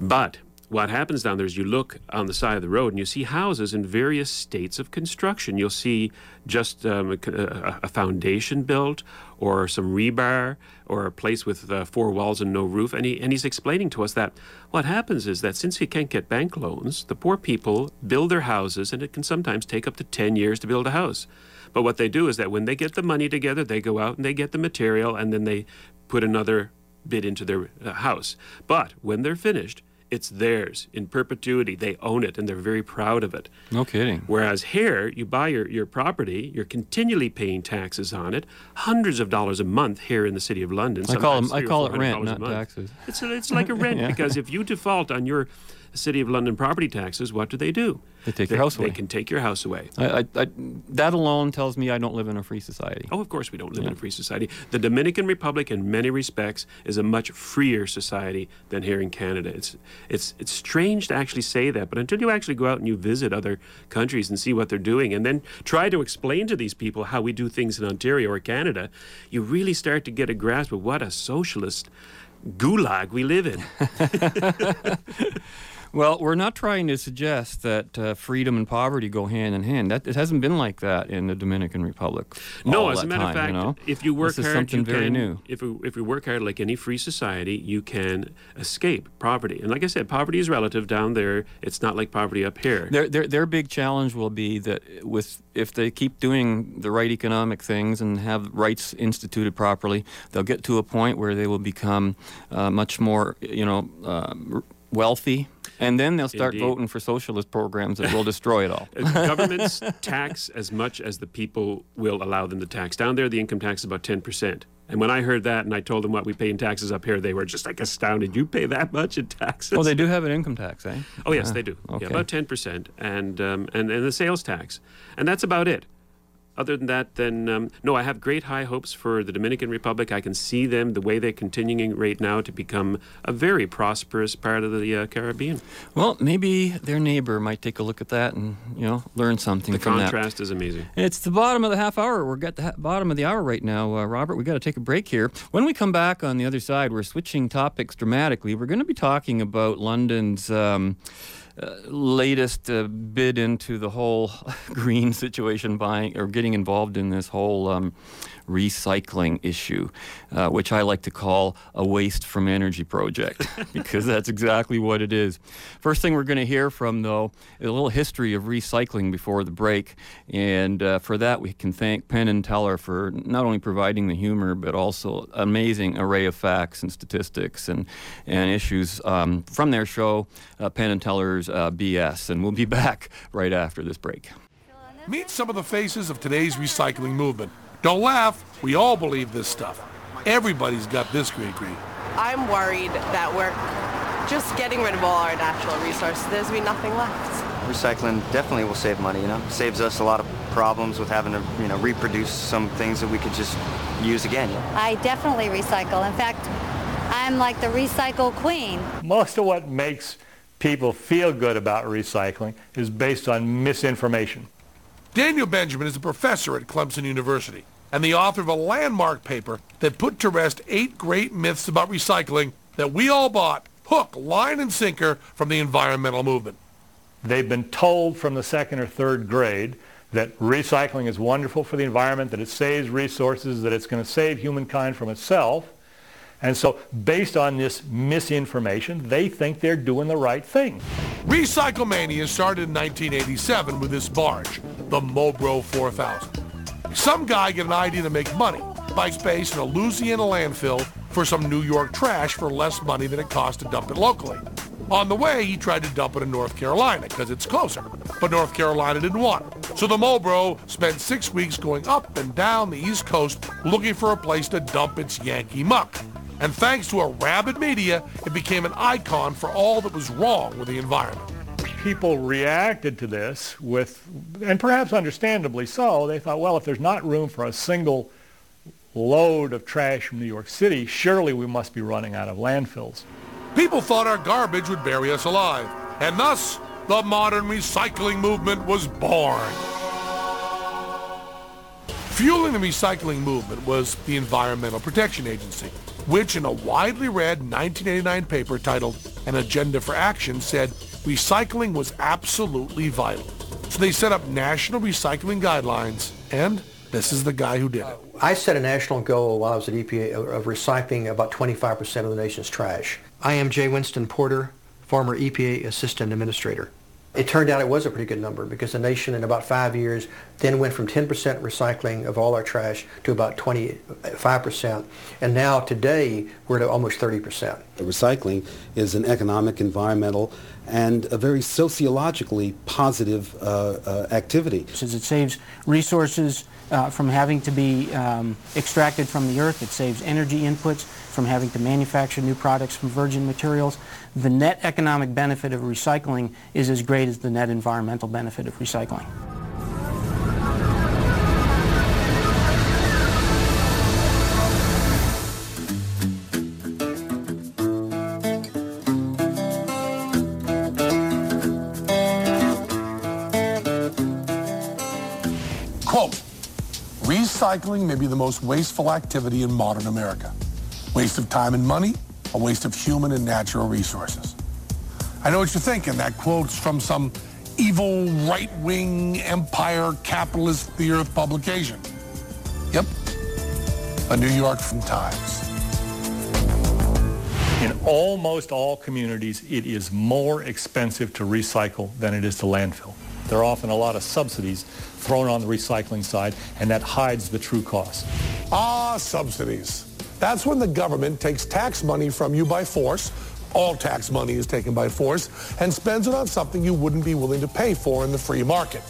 But what happens down there is you look on the side of the road and you see houses in various states of construction. You'll see just um, a, a- foundation built, or some rebar, or a place with uh, four walls and no roof. And, he, and he's explaining to us that what happens is that since he can't get bank loans, the poor people build their houses, and it can sometimes take up to 10 years to build a house. But what they do is that when they get the money together, they go out and they get the material, and then they put another bid into their uh, house. But when they're finished, it's theirs in perpetuity. They own it and they're very proud of it. No kidding. Whereas here, you buy your, your property, you're continually paying taxes on it, hundreds of dollars a month here in the city of London. I call 'em- sometimes I call it rent, not taxes. It's, it's like a rent <laughs> Yeah. because if you default on your City of London property taxes, what do they do? They take your house away. They can take your house away. I, I, I, that alone tells me I don't live in a free society. Oh, of course, we don't live in a free society. The Dominican Republic, in many respects, is a much freer society than here in Canada. It's it's it's strange to actually say that, but until you actually go out and you visit other countries and see what they're doing, and then try to explain to these people how we do things in Ontario or Canada, you really start to get a grasp of what a socialist gulag we live in. <laughs> <laughs> Well, we're not trying to suggest that uh, freedom and poverty go hand in hand. That it hasn't been like that in the Dominican Republic. No, as a matter of fact, you know? if you work this is hard, something you very can. new. If we, if we work hard, like any free society, you can escape poverty. And like I said, poverty is relative down there. It's not like poverty up here. Their, their, their big challenge will be that with if they keep doing the right economic things and have rights instituted properly, they'll get to a point where they will become uh, much more, you know, r- wealthy, and then they'll start Indeed. voting for socialist programs that will destroy it all. <laughs> <laughs> Governments tax as much as the people will allow them to tax. Down there, the income tax is about 10%. And when I heard that and I told them what we pay in taxes up here, they were just like astounded. You pay that much in taxes? well, they do have an income tax, eh? Oh yes, Ah, they do. Okay. Yeah, about ten percent, and um, and and the sales tax, and that's about it. Other than that, then um, no, I have great high hopes for the Dominican Republic. I can see them the way they're continuing right now to become a very prosperous part of the uh, Caribbean. Well, maybe their neighbor might take a look at that and you know learn something The contrast that. is amazing. It's the bottom of the half hour. We're at the ha- bottom of the hour right now, uh, Robert. We got to take a break here. When we come back on the other side, we're switching topics dramatically. We're going to be talking about London's. Um, latest uh, bid into the whole <laughs> green situation, buying or getting involved in this whole um, recycling issue, uh, which I like to call a waste from energy project, <laughs> because that's exactly what it is. First thing we're going to hear from, though, is a little history of recycling before the break, and uh, for that we can thank Penn and Teller for not only providing the humor but also amazing array of facts and statistics and and issues um, from their show, uh, Penn and Teller's uh, BS, and we'll be <laughs> back right after this break. Meet some of the faces of today's recycling movement. Don't laugh. We all believe this stuff. Everybody's got this great green. I'm worried that we're just getting rid of all our natural resources. There's be nothing left. Recycling definitely will save money, you know. Saves us a lot of problems with having to, you know, reproduce some things that we could just use again. I definitely recycle. In fact, I'm like the recycle queen. Most of what makes people feel good about recycling is based on misinformation. Daniel Benjamin is a professor at Clemson University and the author of a landmark paper that put to rest eight great myths about recycling that we all bought hook, line, and sinker from the environmental movement. They've been told from the second or third grade that recycling is wonderful for the environment, that it saves resources, that it's going to save humankind from itself. And so based on this misinformation, they think they're doing the right thing. Recycle Mania started in 1987 with this barge, the Mobro 4000. Some guy get an idea to make money, by space in a Louisiana landfill for some New York trash for less money than it cost to dump it locally. On the way, he tried to dump it in North Carolina because it's closer, but North Carolina didn't want it. So the Mobro spent six weeks going up and down the East Coast looking for a place to dump its Yankee muck. And thanks to a rabid media, it became an icon for all that was wrong with the environment. People reacted to this with, and perhaps understandably so, they thought, well, if there's not room for a single load of trash from New York City, surely we must be running out of landfills. People thought our garbage would bury us alive, and thus the modern recycling movement was born. Fueling the recycling movement was the Environmental Protection Agency, which in a widely read 1989 paper titled An Agenda for Action said recycling was absolutely vital. So they set up national recycling guidelines, and this is the guy who did it. I set a national goal while I was at EPA of- recycling about 25% of the nation's trash. I am Jay Winston Porter, former EPA Assistant Administrator. It turned out it was a pretty good number because the nation in about five years then went from 10% recycling of all our trash to about 25%. And now today we're at almost 30%. Recycling is an economic, environmental, and a very sociologically positive uh, uh, activity. Since it saves resources uh, from having to be um, extracted from the earth, it saves energy inputs from having to manufacture new products from virgin materials. The net economic benefit of recycling is as great as the net environmental benefit of recycling. Recycling may be the most wasteful activity in modern America. Waste of time and money, a waste of human and natural resources. I know what you're thinking. That quote's from some evil right-wing empire capitalist the earth publication. Yep, a New York Times. In almost all communities, it is more expensive to recycle than it is to landfill. There are often a lot of subsidies thrown on the recycling side, and that hides the true cost. Ah, subsidies. That's when the government takes tax money from you by force, all tax money is taken by force, and spends it on something you wouldn't be willing to pay for in the free market.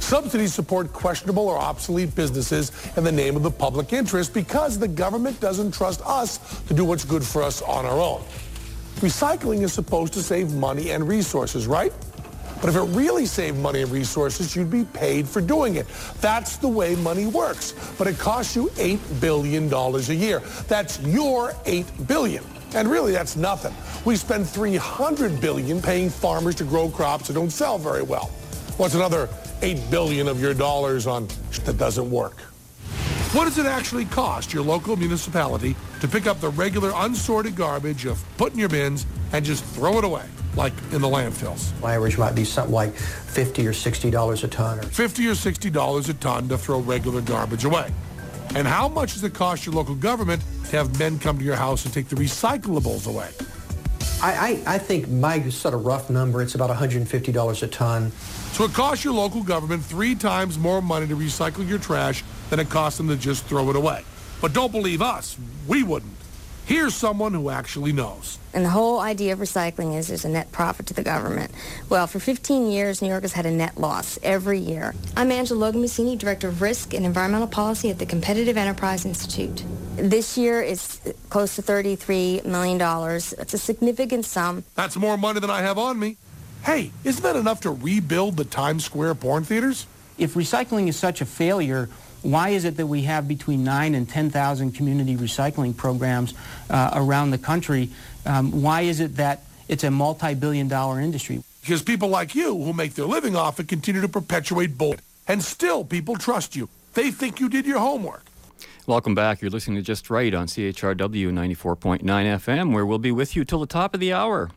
Subsidies support questionable or obsolete businesses in the name of the public interest because the government doesn't trust us to do what's good for us on our own. Recycling is supposed to save money and resources, right? But if it really saved money and resources, you'd be paid for doing it. That's the way money works. But it costs you $8 billion a year. That's your 8 billion. And really, that's nothing. We spend 300 billion paying farmers to grow crops that don't sell very well. What's another 8 billion of your dollars on that doesn't work? What does it actually cost your local municipality to pick up the regular unsorted garbage of put in your bins and just throw it away, like in the landfills? My average might be something like 50 or $60 a ton. Or 50 or $60 a ton to throw regular garbage away. And how much does it cost your local government to have men come to your house and take the recyclables away? I, I, I think my sort of rough number, it's about $150 a ton. So it costs your local government three times more money to recycle your trash than it costs them to just throw it away. But don't believe us. We wouldn't. Here's someone who actually knows. And the whole idea of recycling is there's a net profit to the government. Well, for 15 years, New York has had a net loss every year. I'm Angela Logomasini, Director of Risk and Environmental Policy at the Competitive Enterprise Institute. This year is close to $33 million. It's a significant sum. That's more money than I have on me. Hey, isn't that enough to rebuild the Times Square porn theaters? If recycling is such a failure, why is it that we have between 9 and 10,000 community recycling programs uh, around the country? Um, why is it that it's a multi-billion dollar industry? Because people like you who make their living off it continue to perpetuate bullshit. And still people trust you. They think you did your homework. Welcome back. You're listening to Just Right on CHRW 94.9 FM, where we'll be with you till the top of the hour.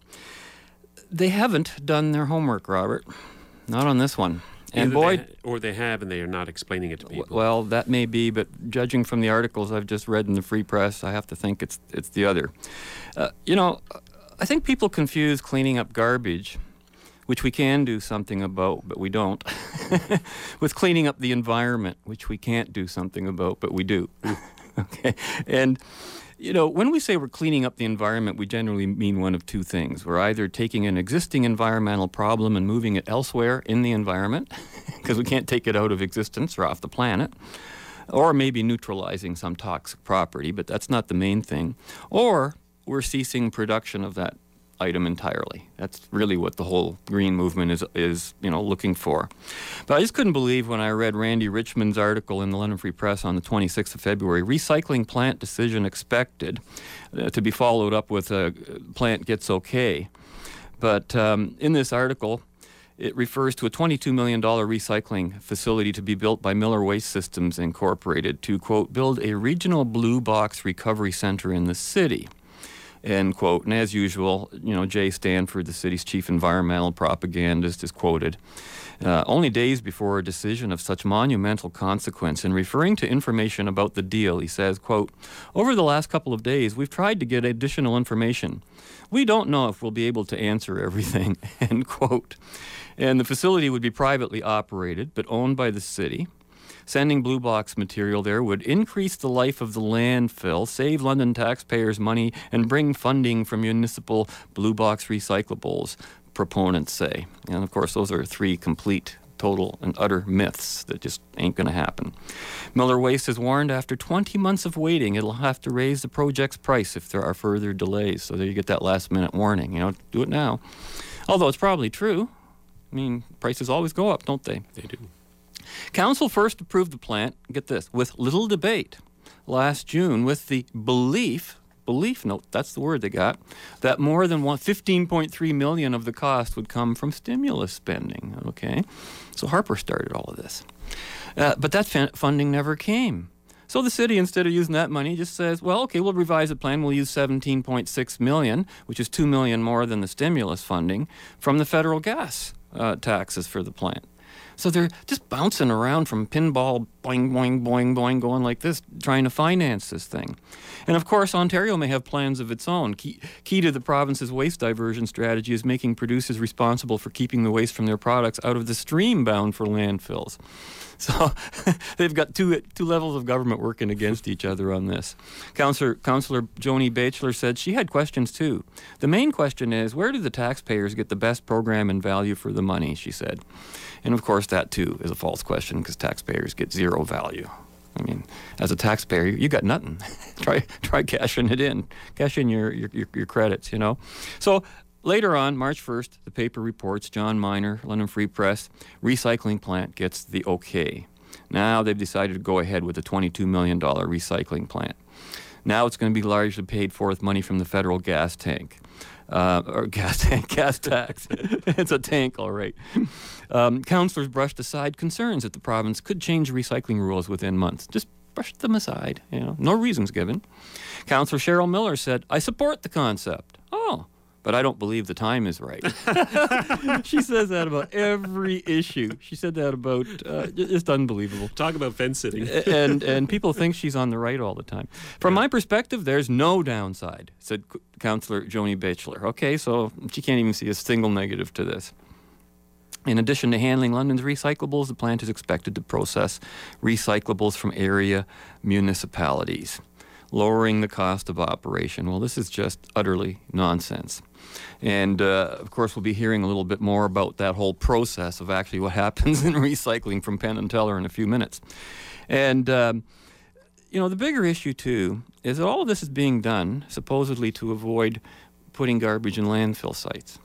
They haven't done their homework, Robert. Not on this one. And Either boy, they ha- or they have and they are not explaining it to people. well, that may be, but judging from the articles I've just read in the Free Press, I have to think it's it's the other. Uh, you know, I think people confuse cleaning up garbage, which we can do something about, but we don't, <laughs> with cleaning up the environment, which we can't do something about, but we do. <laughs> okay, and you know, when we say we're cleaning up the environment, we generally mean one of two things. We're either taking an existing environmental problem and moving it elsewhere in the environment, <laughs> because we can't take it out of existence or off the planet, or maybe neutralizing some toxic property, but that's not the main thing. Or we're ceasing production of that item entirely. That's really what the whole green movement is is you know looking for. But I just couldn't believe when I read Randy Richmond's article in the London Free Press on the 26th of February. Recycling plant decision expected uh, to be followed up with a plant gets okay. But um, in this article. It refers to a $22 million recycling facility to be built by Miller Waste Systems Incorporated to, quote, build a regional blue box recovery center in the city end quote. And as usual, you know, Jay Stanford, the city's chief environmental propagandist, is quoted. Uh, only days before a decision of such monumental consequence, in referring to information about the deal, he says, quote, Over the last couple of days, we've tried to get additional information. We don't know if we'll be able to answer everything, <laughs> end quote. And the facility would be privately operated, but owned by the city. Sending blue box material there would increase the life of the landfill, save London taxpayers money, and bring funding from municipal blue box recyclables, proponents say. And of course, those are three complete, total, and utter myths that just ain't going to happen. Miller Waste has warned after 20 months of waiting, it'll have to raise the project's price if there are further delays. So there you get that last minute warning. You know, do it now. Although it's probably true. I mean, prices always go up, don't they? They do. Council first approved the plant, get this, with little debate last June with the belief, belief note, that's the word they got, that more than one, 15.3 million of the cost would come from stimulus spending. Okay, so Harper started all of this. Uh, but that funding never came. So the city, instead of using that money, just says, well, okay, we'll revise the plan. We'll use 17.6 million, which is 2 million more than the stimulus funding, from the federal gas uh, taxes for the plant. So they're just bouncing around from pinball, boing, boing, boing, boing, going like this, trying to finance this thing. And of course, Ontario may have plans of its own. Key, key to the province's waste diversion strategy is making producers responsible for keeping the waste from their products out of the stream bound for landfills. <laughs> So <laughs> they've got two two levels of government working against each other on this. Councillor Councillor Joni Baechler said she had questions too. The main question is where do the taxpayers get the best program and value for the money? She said, and of course that too is a false question because taxpayers get zero value. I mean, as a taxpayer, you got nothing. <laughs> try try cashing it in, cash in your your, your, your credits. You know, so later on, March 1st, the paper reports John Miner, London Free Press, recycling plant gets the okay. Now they've decided to go ahead with a $22 million recycling plant. Now it's going to be largely paid for with money from the federal gas tank. Uh, or <laughs> gas gas tax. <laughs> it's a tank, all right. Um, councillors brushed aside concerns that the province could change recycling rules within months. Just brushed them aside, you know, no reasons given. Councillor Cheryl Miller said, I support the concept. Oh, but I don't believe the time is right. <laughs> <laughs> she says that about every issue. She said that about uh, just unbelievable. Talk about fence sitting. and and people think she's on the right all the time. From my perspective, there's no downside," said Councillor Joni Baechler. Okay, so she can't even see a single negative to this. In addition to handling London's recyclables, the plant is expected to process recyclables from area municipalities, lowering the cost of operation. Well, this is just utterly nonsense. And uh, of course, we'll be hearing a little bit more about that whole process of actually what <laughs> happens in recycling from Penn and Teller in a few minutes. And um, you know, the bigger issue too is that all of this is being done supposedly to avoid putting garbage in landfill sites.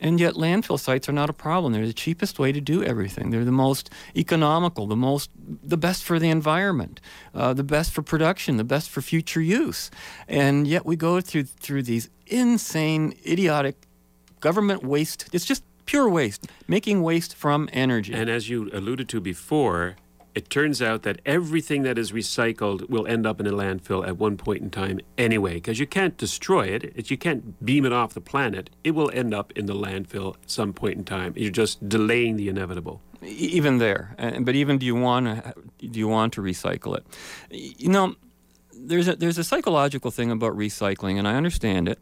And yet, landfill sites are not a problem. They're the cheapest way to do everything. They're the most economical, the most, the best for the environment, uh, the best for production, the best for future use. And yet, we go through through these insane, idiotic government waste. It's just pure waste, making waste from energy. And as you alluded to before, it turns out that everything that is recycled will end up in a landfill at one point in time anyway, because you can't destroy it, it, you can't beam it off the planet. It will end up in the landfill at some point in time. You're just delaying the inevitable. Even there, uh, but even do you want to do you want to recycle it? You know, there's a there's a psychological thing about recycling, and I understand it.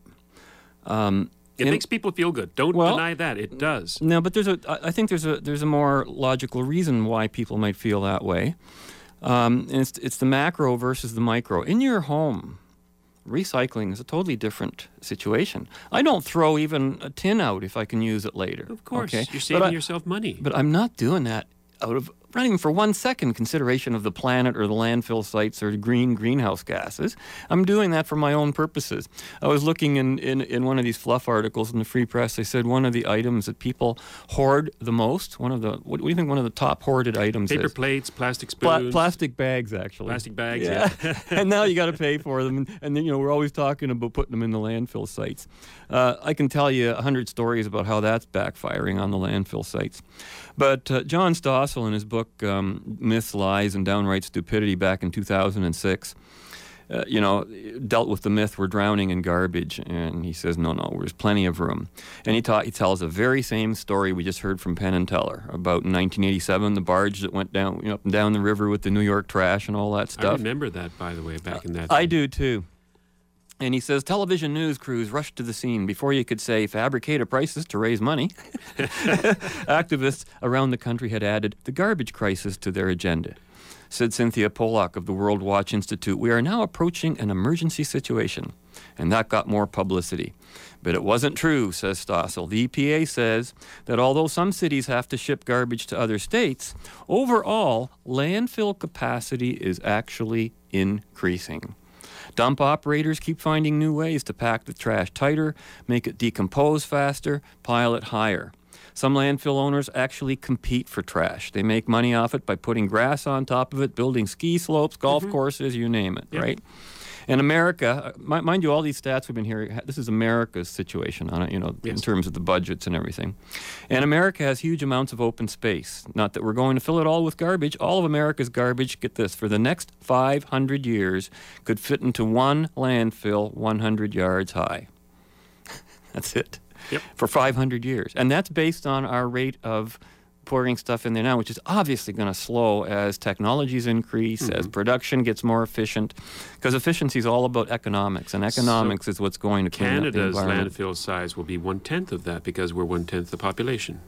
Um, it makes people feel good. Don't well, deny that. It does. No, but there's a. I think there's a there's a more logical reason why people might feel that way. Um, and it's it's the macro versus the micro. In your home, recycling is a totally different situation. I don't throw even a tin out if I can use it later. Of course, okay? you're saving I, yourself money. But I'm not doing that out of not even for one second consideration of the planet or the landfill sites or green greenhouse gases. I'm doing that for my own purposes. I was looking in, in, in one of these fluff articles in the Free Press. They said one of the items that people hoard the most, one of the, what do you think one of the top hoarded items Paper is? plates, plastic spoons. Pla- plastic bags, actually. Plastic bags, yeah. yeah. <laughs> and now you got to <laughs> pay for them. And, and, then, you know, we're always talking about putting them in the landfill sites. Uh, I can tell you a hundred stories about how that's backfiring on the landfill sites. But uh, John Stossel, in his book um, Myths, Lies, and Downright Stupidity back in 2006, uh, you know, dealt with the myth we're drowning in garbage. And he says, no, no, there's plenty of room. And he, ta- he tells the very same story we just heard from Penn and Teller about 1987, the barge that went down, you know, up and down the river with the New York trash and all that stuff. I remember that, by the way, back in that. I do too. And he says television news crews rushed to the scene before you could say fabricated prices to raise money. <laughs> Activists around the country had added the garbage crisis to their agenda. Said Cynthia Pollock of the Worldwatch Institute, we are now approaching an emergency situation. And that got more publicity. But it wasn't true, says Stossel. The EPA says that although some cities have to ship garbage to other states, overall, landfill capacity is actually increasing. Dump operators keep finding new ways to pack the trash tighter, make it decompose faster, pile it higher. Some landfill owners actually compete for trash. They make money off it by putting grass on top of it, building ski slopes, golf mm-hmm. courses, you name it, yep. right? In America, uh, mind you, all these stats we've been hearing, this is America's situation on it, you know, yes. in terms of the budgets and everything. And America has huge amounts of open space. Not that we're going to fill it all with garbage. All of America's garbage, get this, for the next 500 years could fit into one landfill 100 yards high. <laughs> that's it. Yep. For 500 years. And that's based on our rate of pouring stuff in there now, which is obviously going to slow as technologies increase, mm-hmm. as production gets more efficient, because efficiency is all about economics, and economics so is what's going to Canada's landfill size will be one tenth of that because we're one tenth the population.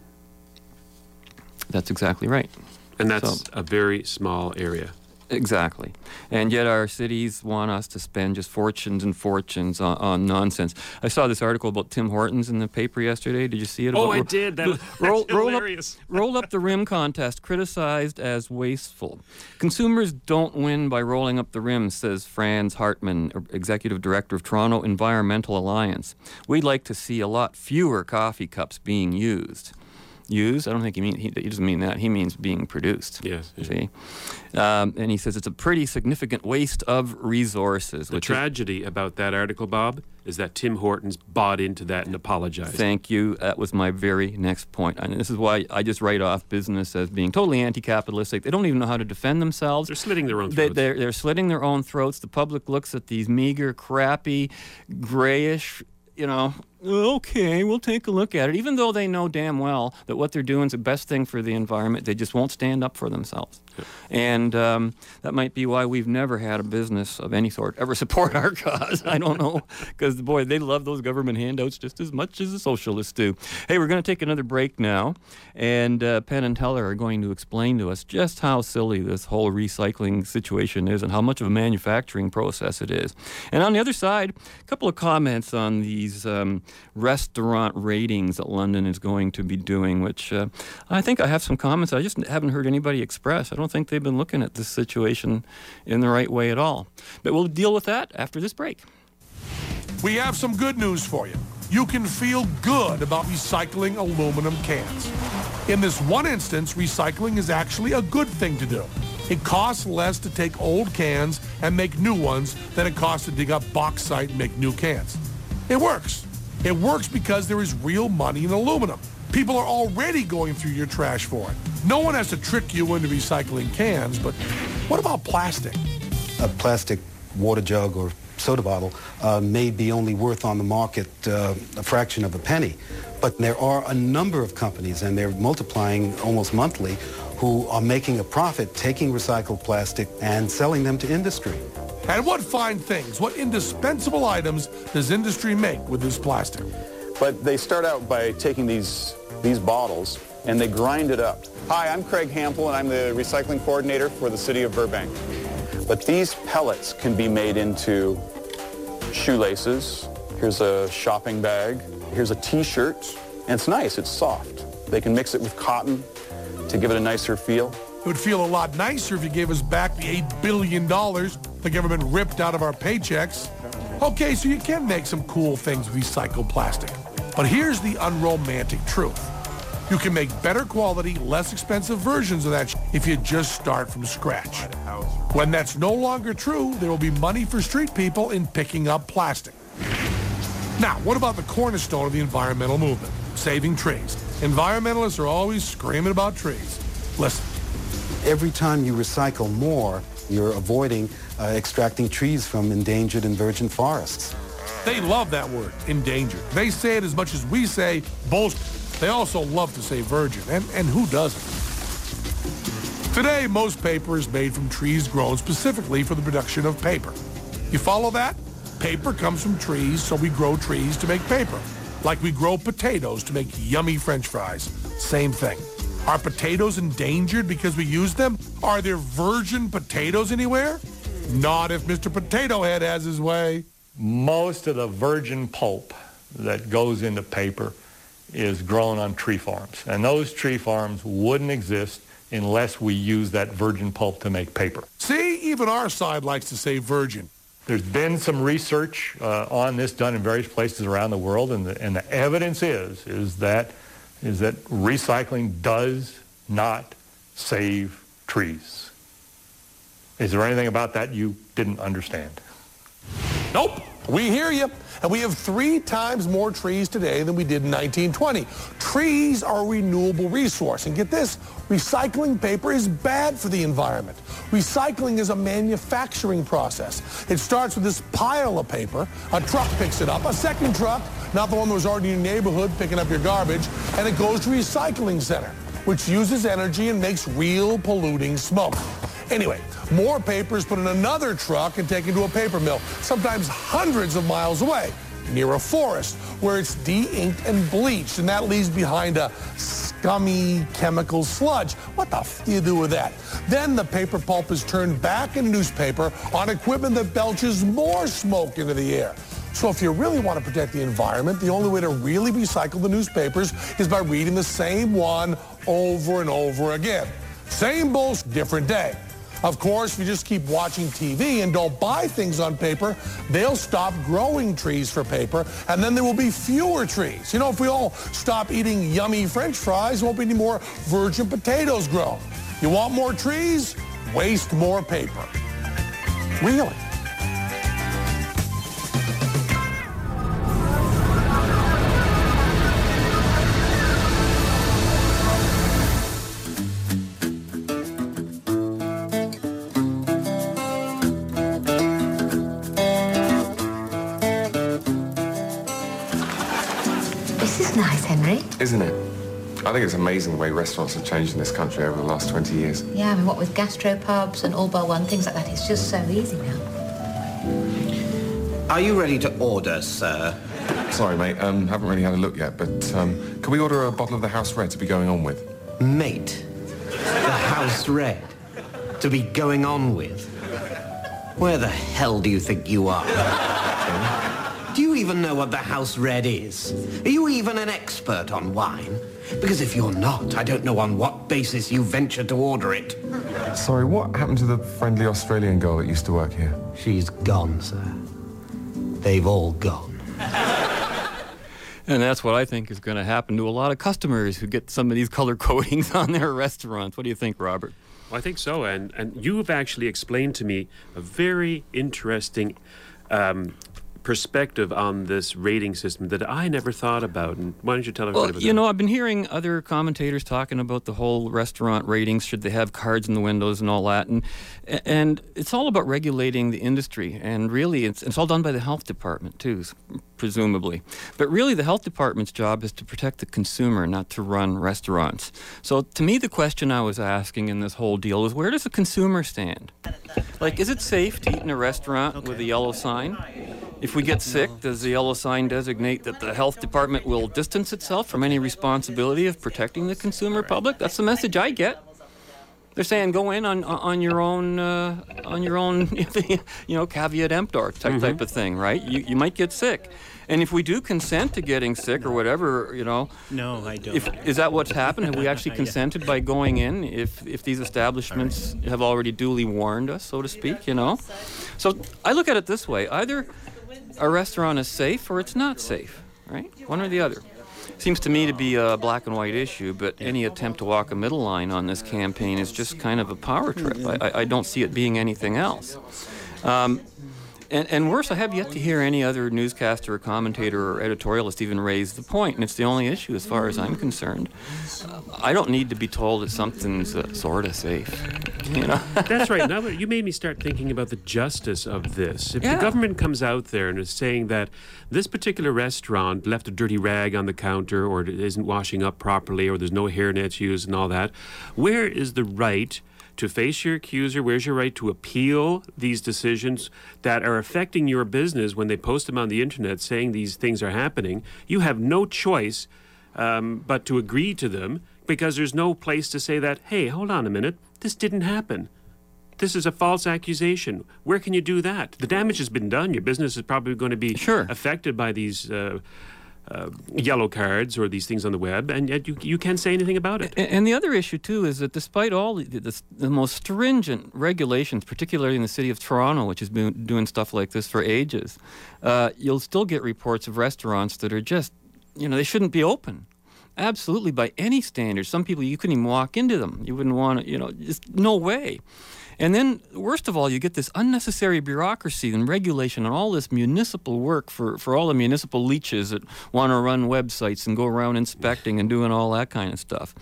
That's exactly right. And that's so, a very small area. Exactly. And yet our cities want us to spend just fortunes and fortunes on, on, nonsense. I saw this article about Tim Hortons in the paper yesterday. Did you see it? Oh, about, I did. That, roll, <laughs> roll hilarious. Up, roll up the rim contest, criticized as wasteful. Consumers don't win by rolling up the rim, says Franz Hartmann, Executive Director of Toronto Environmental Alliance. We'd like to see a lot fewer coffee cups being used used. I don't think he mean he, he, doesn't mean that. He means being produced. Yes. You see, um, and he says it's a pretty significant waste of resources. The tragedy is, about that article, Bob, is that Tim Hortons bought into that and apologized. Thank you. That was my very next point. point, and this is why I just write off business as being totally anti-capitalistic. They don't even know how to defend themselves. They're slitting their own throats. They, they're, they're slitting their own throats. The public looks at these meager, crappy, grayish you know, okay, we'll take a look at it. Even though they know damn well that what they're doing is the best thing for the environment, they just won't stand up for themselves. And um, that might be why we've never had a business of any sort ever <laughs> support our cause. I don't know, because boy, they love those government handouts just as much as the socialists do. Hey, we're going to take another break now, and uh, Penn and Teller are going to explain to us just how silly this whole recycling situation is and how much of a manufacturing process it is. And on the other side, a couple of comments on these um, restaurant ratings that London is going to be doing, which uh, I think I have some comments I just haven't heard anybody express. I don't think they've been looking at this situation in the right way at all. But we'll deal with that after this break. We have some good news for you. You can feel good about recycling aluminum cans. In this one instance, recycling is actually a good thing to do. It costs less to take old cans and make new ones than it costs to dig up bauxite and make new cans. It works. It works because there is real money in aluminum. People are already going through your trash for it. No one has to trick you into recycling cans, but what about plastic? A plastic water jug or soda bottle uh, may be only worth on the market uh, a fraction of a penny. But there are a number of companies, and they're multiplying almost monthly, who are making a profit taking recycled plastic and selling them to industry. And what fine things, what indispensable items does industry make with this plastic? But they start out by taking these, these bottles and they grind it up. Hi, I'm Craig Hampel and I'm the recycling coordinator for the city of Burbank. But these pellets can be made into shoelaces. Here's a shopping bag. Here's a t-shirt. And it's nice, it's soft. They can mix it with cotton to give it a nicer feel. It would feel a lot nicer if you gave us back the $8 billion the government ripped out of our paychecks. Okay, so you can make some cool things with recycled plastic. But here's the unromantic truth. You can make better quality, less expensive versions of that if you just start from scratch. When that's no longer true, there will be money for street people in picking up plastic. Now, what about the cornerstone of the environmental movement? Saving trees. Environmentalists are always screaming about trees. Listen. Every time you recycle more, you're avoiding uh, extracting trees from endangered and virgin forests. They love that word, endangered. They say it as much as we say bullshit. They also love to say virgin, and, and who doesn't? Today, most paper is made from trees grown specifically for the production of paper. You follow that? Paper comes from trees, so we grow trees to make paper. Like we grow potatoes to make yummy french fries. Same thing. Are potatoes endangered because we use them? Are there virgin potatoes anywhere? Not if Mr. Potato Head has his way. Most of the virgin pulp that goes into paper is grown on tree farms. And those tree farms wouldn't exist unless we use that virgin pulp to make paper. See, even our side likes to say virgin. There's been some research uh, on this done in various places around the world, and the, and the evidence is, is that is that recycling does not save trees. Is there anything about that you didn't understand? Nope. We hear you. And we have three times more trees today than we did in 1920. Trees are a renewable resource. And get this, recycling paper is bad for the environment. Recycling is a manufacturing process. It starts with this pile of paper. A truck picks it up. A second truck, not the one that was already in your neighborhood picking up your garbage, and it goes to recycling center, which uses energy and makes real polluting smoke. Anyway, more paper is put in another truck and taken to a paper mill, sometimes hundreds of miles away, near a forest, where it's de-inked and bleached, and that leaves behind a scummy chemical sludge. What the f do you do with that? Then the paper pulp is turned back into newspaper on equipment that belches more smoke into the air. So if you really want to protect the environment, the only way to really recycle the newspapers is by reading the same one over and over again. Same bullshit, different day. Of course, if you just keep watching TV and don't buy things on paper, they'll stop growing trees for paper, and then there will be fewer trees. You know, if we all stop eating yummy French fries, there won't be any more virgin potatoes grown. You want more trees? Waste more paper. Really? Think it's amazing the way restaurants have changed in this country over the last 20 years. Yeah, I mean, what with gastropubs and all bar one, things like that, it's just so easy now. Are you ready to order, sir? Sorry, mate, um, haven't really had a look yet, but um, can we order a bottle of the House Red to be going on with? Mate, the House Red to be going on with? Where the hell do you think you are? Do you even know what the House Red is? Are you even an expert on wine? Because if you're not, I don't know on what basis you venture to order it. Sorry, what happened to the friendly Australian girl that used to work here? She's gone, sir. They've all gone. And that's what I think is going to happen to a lot of customers who get some of these color <laughs> codings on their restaurants. What do you think, Robert? Well, I think so, and and you have actually explained to me a very interesting um, perspective on this rating system that I never thought about. And why don't you tell everybody Well, about that? Well, you that? know, I've been hearing other commentators talking about the whole restaurant ratings. Should they have cards in the windows and all that? And and it's all about regulating the industry. And really, it's it's all done by the health department too, presumably. But really, the health department's job is to protect the consumer, not to run restaurants. So to me, the question I was asking in this whole deal is, where does the consumer stand? Like, is it safe to eat in a restaurant with a yellow sign? If we get sick, does the yellow sign designate that the health department will distance itself from any responsibility of protecting the consumer public? That's the message I get. They're saying go in on on your own uh, on your own, <laughs> you know, caveat emptor type type of thing, right? You you might get sick, and if we do consent to getting sick or whatever, you know, No, I don't. if is that what's happened? Have we actually <laughs> consented by going in? If if these establishments have already duly warned us, so to speak, you know? So I look at it this way: either a restaurant is safe or it's not safe, right? One or the other. Seems to me to be a black and white issue, but any attempt to walk a middle line on this campaign is just kind of a power trip. I, I, don't see it being anything else. Um, and, and worse, I have yet to hear any other newscaster or commentator or editorialist even raise the point, and it's the only issue as far as I'm concerned. Uh, I don't need to be told that something's uh, sort of safe, you know? <laughs> That's right. Now you made me start thinking about the justice of this. If Yeah. the government comes out there and is saying that this particular restaurant left a dirty rag on the counter or it isn't washing up properly or there's no hairnets used and all that, where is the right to face your accuser? Where's your right to appeal these decisions that are affecting your business when they post them on the internet saying these things are happening? You have no choice um, but to agree to them because there's no place to say that, hey, hold on a minute, this didn't happen. This is a false accusation. Where can you do that? The damage has been done. Your business is probably going to be affected by these uh, uh, yellow cards or these things on the web, and yet you, you can't say anything about it. A- And the other issue too is that despite all the, the, the most stringent regulations, particularly in the city of Toronto, which has been doing stuff like this for ages, uh, you'll still get reports of restaurants that are just, you know, they shouldn't be open. Absolutely, by any standards. Some people you couldn't even walk into them. You wouldn't want to, you know, just no way. And then, worst of all, you get this unnecessary bureaucracy and regulation and all this municipal work for, for all the municipal leeches that want to run websites and go around inspecting and doing all that kind of stuff.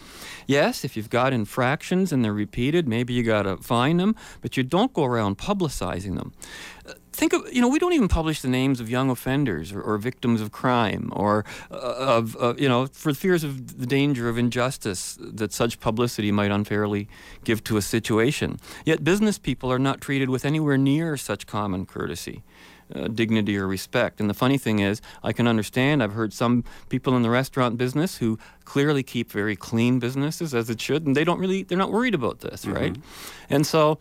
Yes, if you've got infractions and they're repeated, maybe you got to fine them, but you don't go around publicizing them. Think of, you know, we don't even publish the names of young offenders or, or victims of crime or uh, of, uh, you know, for fears of the danger of injustice that such publicity might unfairly give to a situation. Yet business people are not treated with anywhere near such common courtesy. Uh, dignity or respect. And the funny thing is, I can understand. I've heard some people in the restaurant business who clearly keep very clean businesses as it should, and they don't really, they're not worried about this, mm-hmm. right? And so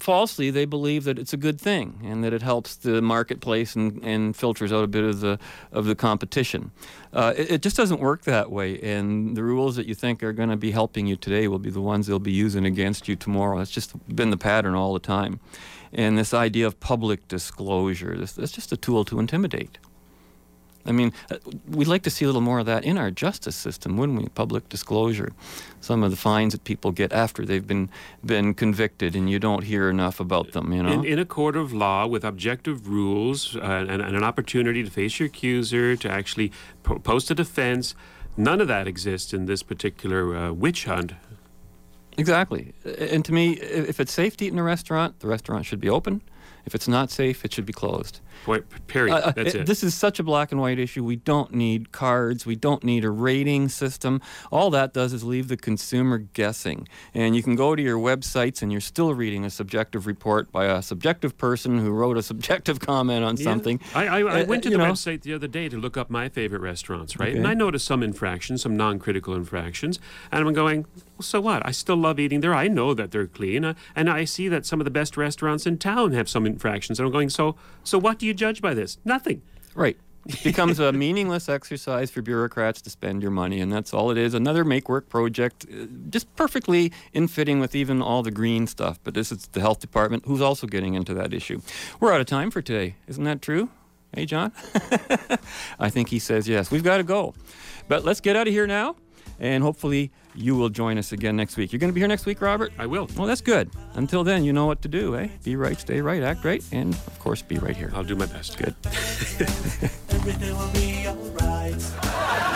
falsely they believe that it's a good thing and that it helps the marketplace and, and filters out a bit of the of the competition. Uh, it, it, just doesn't work that way, and the rules that you think are going to be helping you today will be the ones they'll be using against you tomorrow. It's just been the pattern all the time, and this idea of public disclosure this, that's just a tool to intimidate. I mean, uh, we'd like to see a little more of that in our justice system, wouldn't we? Public disclosure. Some of the fines that people get after they've been been convicted, and you don't hear enough about them. You know, in, in a court of law with objective rules uh, and, and, an opportunity to face your accuser, to actually po- post a defense, none of that exists in this particular uh, witch hunt. Exactly. And to me, if it's safe to eat in a restaurant, the restaurant should be open. If it's not safe, it should be closed. Point, period. Uh, That's it, it. This is such a black and white issue. We don't need cards. We don't need a rating system. All that does is leave the consumer guessing. And you can go to your websites and you're still reading a subjective report by a subjective person who wrote a subjective <laughs> comment on yeah. something. I, I, I uh, went to the know. website the other day to look up my favorite restaurants, right? Okay. And I noticed some infractions, some non-critical infractions. And I'm going, well, so what? I still love eating there. I know that they're clean. Uh, and I see that some of the best restaurants in town have some infractions. And I'm going, so, so what do you judge by this? Nothing. Right. It becomes a <laughs> meaningless exercise for bureaucrats to spend your money, and that's all it is. Another make work project, uh, just perfectly in fitting with even all the green stuff. But this is the health department who's also getting into that issue. We're out of time for today. Isn't that true? Hey, John? <laughs> I think he says yes. We've got to go. But let's get out of here now, and hopefully you will join us again next week. You're going to be here next week, Robert? I will. Well, that's good. Until then, you know what to do, eh? Be right, stay right, act right, and of course, be right here. I'll do my best. Good.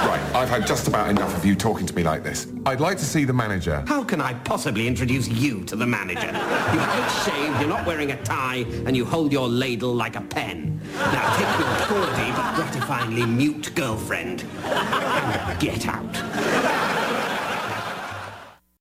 right, I've had just about enough of you talking to me like this. I'd like to see the manager. How can I possibly introduce you to the manager? You are not shaved, you're not wearing a tie, and you hold your ladle like a pen. Now take your tawdry but gratifyingly mute girlfriend and get out.